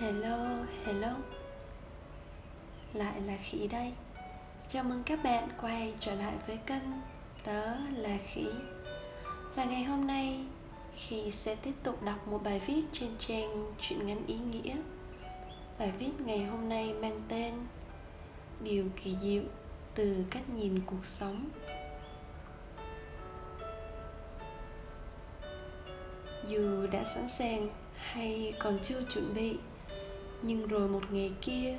Hello, hello. Lại là Khỉ đây. Chào mừng các bạn quay trở lại với kênh Tớ là Khỉ. Và ngày hôm nay Khỉ sẽ tiếp tục đọc một bài viết trên trang truyện ngắn ý nghĩa. Bài viết ngày hôm nay mang tên Điều kỳ diệu từ cách nhìn cuộc sống. Dù đã sẵn sàng hay còn chưa chuẩn bị nhưng rồi một ngày kia,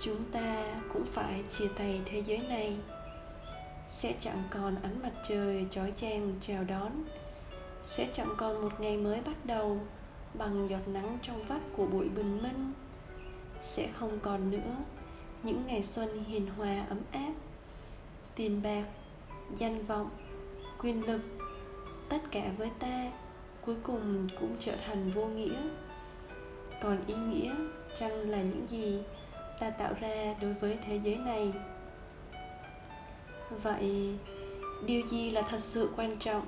chúng ta cũng phải chia tay thế giới này. Sẽ chẳng còn ánh mặt trời chói chang chào đón. Sẽ chẳng còn một ngày mới bắt đầu bằng giọt nắng trong vắt của buổi bình minh. Sẽ không còn nữa những ngày xuân hiền hòa ấm áp. Tiền bạc, danh vọng, quyền lực, tất cả với ta cuối cùng cũng trở thành vô nghĩa còn ý nghĩa chăng là những gì ta tạo ra đối với thế giới này? Vậy, điều gì là thật sự quan trọng,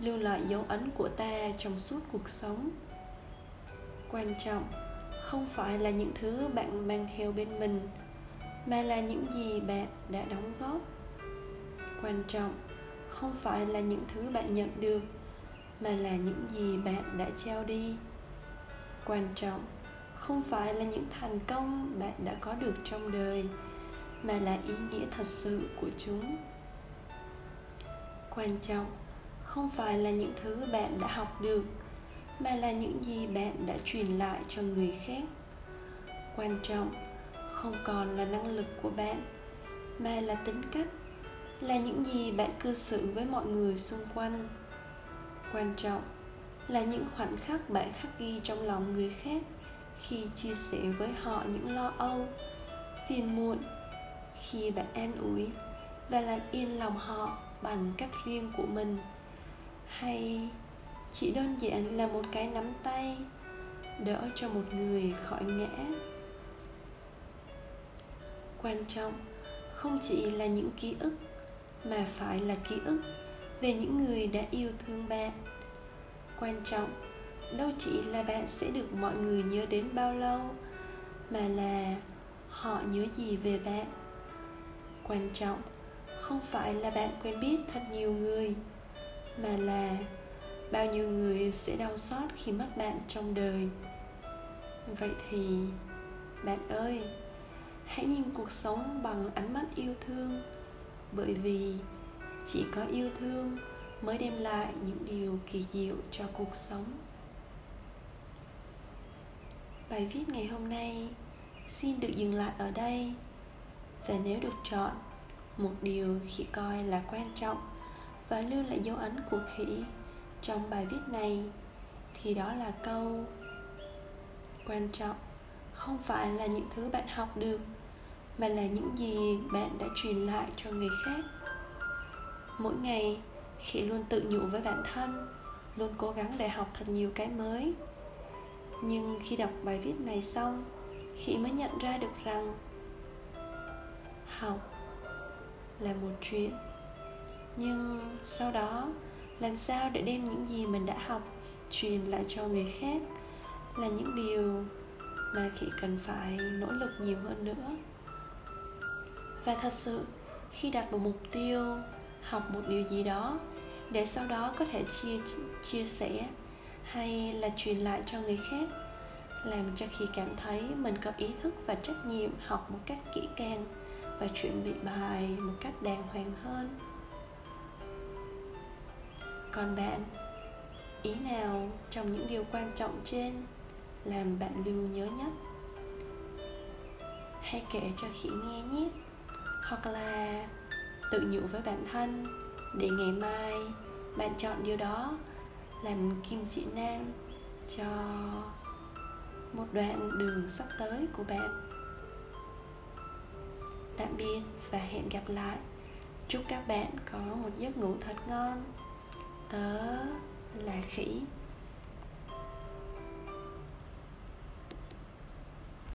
lưu lại dấu ấn của ta trong suốt cuộc sống? Quan trọng không phải là những thứ bạn mang theo bên mình, mà là những gì bạn đã đóng góp. Quan trọng không phải là những thứ bạn nhận được, mà là những gì bạn đã trao đi quan trọng. Không phải là những thành công bạn đã có được trong đời, mà là ý nghĩa thật sự của chúng. Quan trọng không phải là những thứ bạn đã học được, mà là những gì bạn đã truyền lại cho người khác. Quan trọng không còn là năng lực của bạn, mà là tính cách, là những gì bạn cư xử với mọi người xung quanh. Quan trọng là những khoảnh khắc bạn khắc ghi trong lòng người khác khi chia sẻ với họ những lo âu, phiền muộn khi bạn an ủi và làm yên lòng họ bằng cách riêng của mình. Hay, chỉ đơn giản là một cái nắm tay, đỡ cho một người khỏi ngã. Quan trọng không chỉ là những ký ức, mà phải là ký ức về những người đã yêu thương bạn quan trọng. Đâu chỉ là bạn sẽ được mọi người nhớ đến bao lâu, mà là họ nhớ gì về bạn. Quan trọng không phải là bạn quen biết thật nhiều người, mà là bao nhiêu người sẽ đau xót khi mất bạn trong đời. Vậy thì, bạn ơi, hãy nhìn cuộc sống bằng ánh mắt yêu thương, bởi vì chỉ có yêu thương mới đem lại những điều kỳ diệu cho cuộc sống. Bài viết ngày hôm nay xin được dừng lại ở đây và nếu được chọn, một điều khỉ coi là quan trọng và lưu lại dấu ấn của khỉ trong bài viết này thì đó là câu quan trọng không phải là những thứ bạn học được, mà là những gì bạn đã truyền lại cho người khác. Mỗi ngày khi luôn tự nhủ với bản thân, luôn cố gắng để học thật nhiều cái mới. Nhưng khi đọc bài viết này xong khi mới nhận ra được rằng học là một chuyện. Nhưng sau đó, làm sao để đem những gì mình đã học truyền lại cho người khác là những điều mà chị cần phải nỗ lực nhiều hơn nữa. Và thật sự, khi đặt một mục tiêu học một điều gì đó để sau đó có thể chia chia sẻ hay là truyền lại cho người khác, làm cho khi cảm thấy mình có ý thức và trách nhiệm học một cách kỹ càng và chuẩn bị bài một cách đàng hoàng hơn. Còn bạn, ý nào trong những điều quan trọng trên làm bạn lưu nhớ nhất? Hãy kể cho khỉ nghe nhé. Hoặc là tự nhủ với bản thân để ngày mai bạn chọn điều đó làm kim chỉ nam cho một đoạn đường sắp tới của bạn. Tạm biệt và hẹn gặp lại. Chúc các bạn có một giấc ngủ thật ngon. Tớ là khỉ.